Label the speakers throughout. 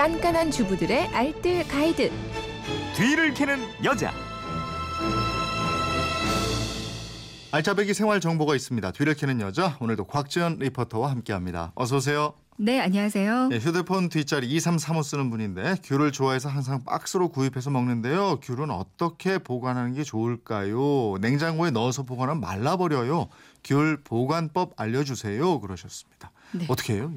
Speaker 1: 깐깐한 주부들의 알뜰 가이드.
Speaker 2: 뒤를 캐는 여자.
Speaker 3: 알짜배기 생활 정보가 있습니다. 뒤를 캐는 여자 오늘도 곽지연 리포터와 함께합니다. 어서 오세요.
Speaker 4: 네, 안녕하세요.
Speaker 3: 네, 휴대폰 뒷자리 2335 쓰는 분인데 귤을 좋아해서 항상 박스로 구입해서 먹는데요. 귤은 어떻게 보관하는 게 좋을까요? 냉장고에 넣어서 보관하면 말라버려요. 귤 보관법 알려주세요. 그러셨습니다.
Speaker 4: 네.
Speaker 3: 어떻게 해요?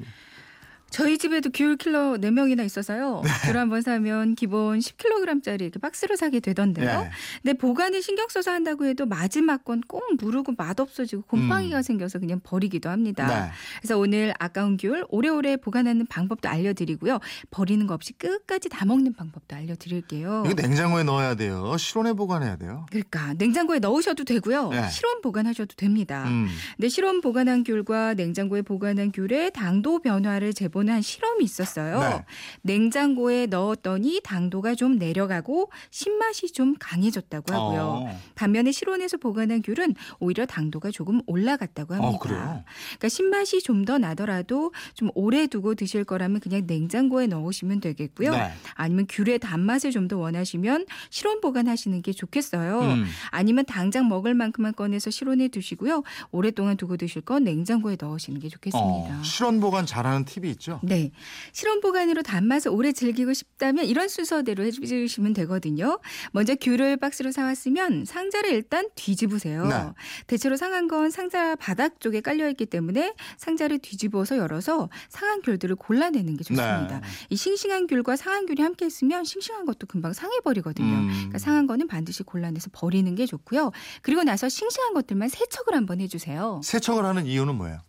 Speaker 4: 저희 집에도 귤 킬러 4명이나 있어서요.
Speaker 3: 네.
Speaker 4: 귤 한번 사면 기본 10kg짜리 이렇게 박스로 사게 되던데요.
Speaker 3: 네.
Speaker 4: 근데 보관에 신경 써서 한다고 해도 마지막 건 꼭 무르고 맛없어지고 곰팡이가 생겨서 그냥 버리기도 합니다.
Speaker 3: 음. 네.
Speaker 4: 그래서 오늘 아까운 귤 오래오래 보관하는 방법도 알려드리고요. 버리는 거 없이 끝까지 다 먹는 방법도 알려드릴게요.
Speaker 3: 이거 냉장고에 넣어야 돼요. 실온에 보관해야 돼요.
Speaker 4: 그러니까 냉장고에 넣으셔도 되고요.
Speaker 3: 네.
Speaker 4: 실온 보관하셔도 됩니다.
Speaker 3: 음.
Speaker 4: 근데 실온 보관한 귤과 냉장고에 보관한 귤의 당도 변화를 재 보는 한 실험이 있었어요.
Speaker 3: 네.
Speaker 4: 냉장고에 넣었더니 당도가 좀 내려가고 신맛이 좀 강해졌다고 하고요.
Speaker 3: 어.
Speaker 4: 반면에 실온에서 보관한 귤은 오히려 당도가 조금 올라갔다고 합니다.
Speaker 3: 어?
Speaker 4: 그러니까 신맛이 좀 더 나더라도 좀 오래 두고 드실 거라면 그냥 냉장고에 넣으시면 되겠고요.
Speaker 3: 네.
Speaker 4: 아니면 귤의 단맛을 좀 더 원하시면 실온 보관하시는 게 좋겠어요.
Speaker 3: 음.
Speaker 4: 아니면 당장 먹을 만큼만 꺼내서 실온에 두시고요. 오랫동안 두고 드실 건 냉장고에 넣으시는 게 좋겠습니다.
Speaker 3: 어, 실온 보관 잘하는 팁이 있죠.
Speaker 4: 네. 실온 보관으로 단맛을 오래 즐기고 싶다면 이런 순서대로 해주시면 되거든요. 먼저 귤을 박스로 사왔으면 상자를 일단 뒤집으세요.
Speaker 3: 네.
Speaker 4: 대체로 상한 건 상자 바닥 쪽에 깔려있기 때문에 상자를 뒤집어서 열어서 상한 귤들을 골라내는 게 좋습니다.
Speaker 3: 네.
Speaker 4: 이 싱싱한 귤과 상한 귤이 함께 있으면 싱싱한 것도 금방 상해버리거든요.
Speaker 3: 음.
Speaker 4: 그러니까 상한 거는 반드시 골라내서 버리는 게 좋고요. 그리고 나서 싱싱한 것들만 세척을 한번 해주세요.
Speaker 3: 세척을 하는 이유는 뭐예요?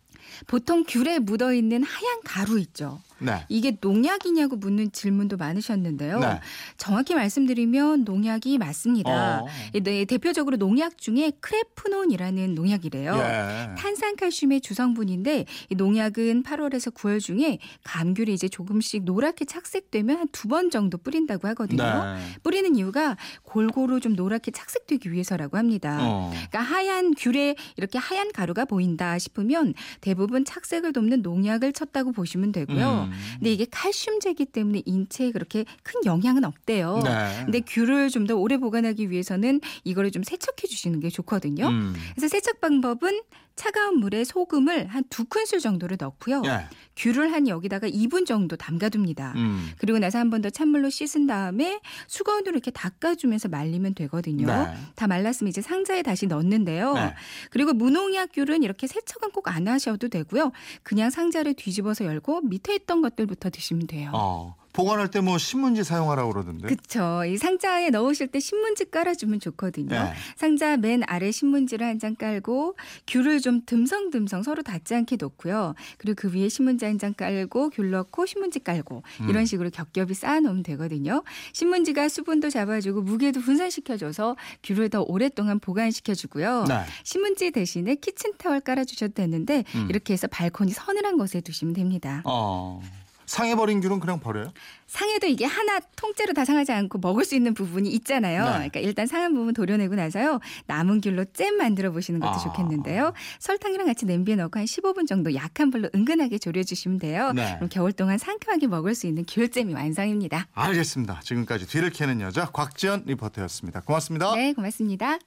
Speaker 4: 보통 귤에 묻어 있는 하얀 가루 있죠.
Speaker 3: 네.
Speaker 4: 이게 농약이냐고 묻는 질문도 많으셨는데요.
Speaker 3: 네.
Speaker 4: 정확히 말씀드리면 농약이 맞습니다.
Speaker 3: 어.
Speaker 4: 네, 대표적으로 농약 중에 크레프논이라는 농약이래요.
Speaker 3: 예.
Speaker 4: 탄산칼슘의 주성분인데 이 농약은 8월에서 9월 중에 감귤이 이제 조금씩 노랗게 착색되면 한 두 번 정도 뿌린다고 하거든요.
Speaker 3: 네.
Speaker 4: 뿌리는 이유가 골고루 좀 노랗게 착색되기 위해서라고 합니다.
Speaker 3: 어.
Speaker 4: 그러니까 하얀 귤에 이렇게 하얀 가루가 보인다 싶으면 대부분 착색을 돕는 농약을 쳤다고 보시면 되고요.
Speaker 3: 음.
Speaker 4: 근데 이게 칼슘제이기 때문에 인체에 그렇게 큰 영향은 없대요.
Speaker 3: 네.
Speaker 4: 근데 귤을 좀 더 오래 보관하기 위해서는 이거를 좀 세척해 주시는 게 좋거든요.
Speaker 3: 음.
Speaker 4: 그래서 세척 방법은 차가운 물에 소금을 한 두 큰술 정도를 넣고요.
Speaker 3: 예.
Speaker 4: 귤을 한 여기다가 2분 정도 담가둡니다.
Speaker 3: 음.
Speaker 4: 그리고 나서 한 번 더 찬물로 씻은 다음에 수건으로 이렇게 닦아주면서 말리면 되거든요.
Speaker 3: 네.
Speaker 4: 다 말랐으면 이제 상자에 다시 넣는데요.
Speaker 3: 네.
Speaker 4: 그리고 무농약 귤은 이렇게 세척은 꼭 안 하셔도 되고요. 그냥 상자를 뒤집어서 열고 밑에 있던 것들부터 드시면 돼요.
Speaker 3: 어. 보관할 때 뭐 신문지 사용하라고 그러던데.
Speaker 4: 그쵸. 이 상자에 넣으실 때 신문지 깔아주면 좋거든요.
Speaker 3: 네.
Speaker 4: 상자 맨 아래 신문지를 한 장 깔고 귤을 좀 듬성듬성 서로 닿지 않게 놓고요. 그리고 그 위에 신문지 한 장 깔고 귤 넣고 신문지 깔고
Speaker 3: 음.
Speaker 4: 이런 식으로 겹겹이 쌓아놓으면 되거든요. 신문지가 수분도 잡아주고 무게도 분산시켜줘서 귤을 더 오랫동안 보관시켜주고요.
Speaker 3: 네.
Speaker 4: 신문지 대신에 키친타월 깔아주셔도 되는데
Speaker 3: 음.
Speaker 4: 이렇게 해서 발코니 서늘한 곳에 두시면 됩니다.
Speaker 3: 어. 상해버린 귤은 그냥 버려요?
Speaker 4: 상해도 이게 하나 통째로 다 상하지 않고 먹을 수 있는 부분이 있잖아요.
Speaker 3: 네.
Speaker 4: 그러니까 일단 상한 부분 도려내고 나서요. 남은 귤로 잼 만들어 보시는 것도
Speaker 3: 아.
Speaker 4: 좋겠는데요. 설탕이랑 같이 냄비에 넣고 한 15분 정도 약한 불로 은근하게 졸여주시면 돼요.
Speaker 3: 네.
Speaker 4: 그럼 겨울 동안 상큼하게 먹을 수 있는 귤잼이 완성입니다.
Speaker 3: 알겠습니다. 지금까지 뒤를 캐는 여자 곽지연 리포터였습니다. 고맙습니다.
Speaker 4: 네, 고맙습니다.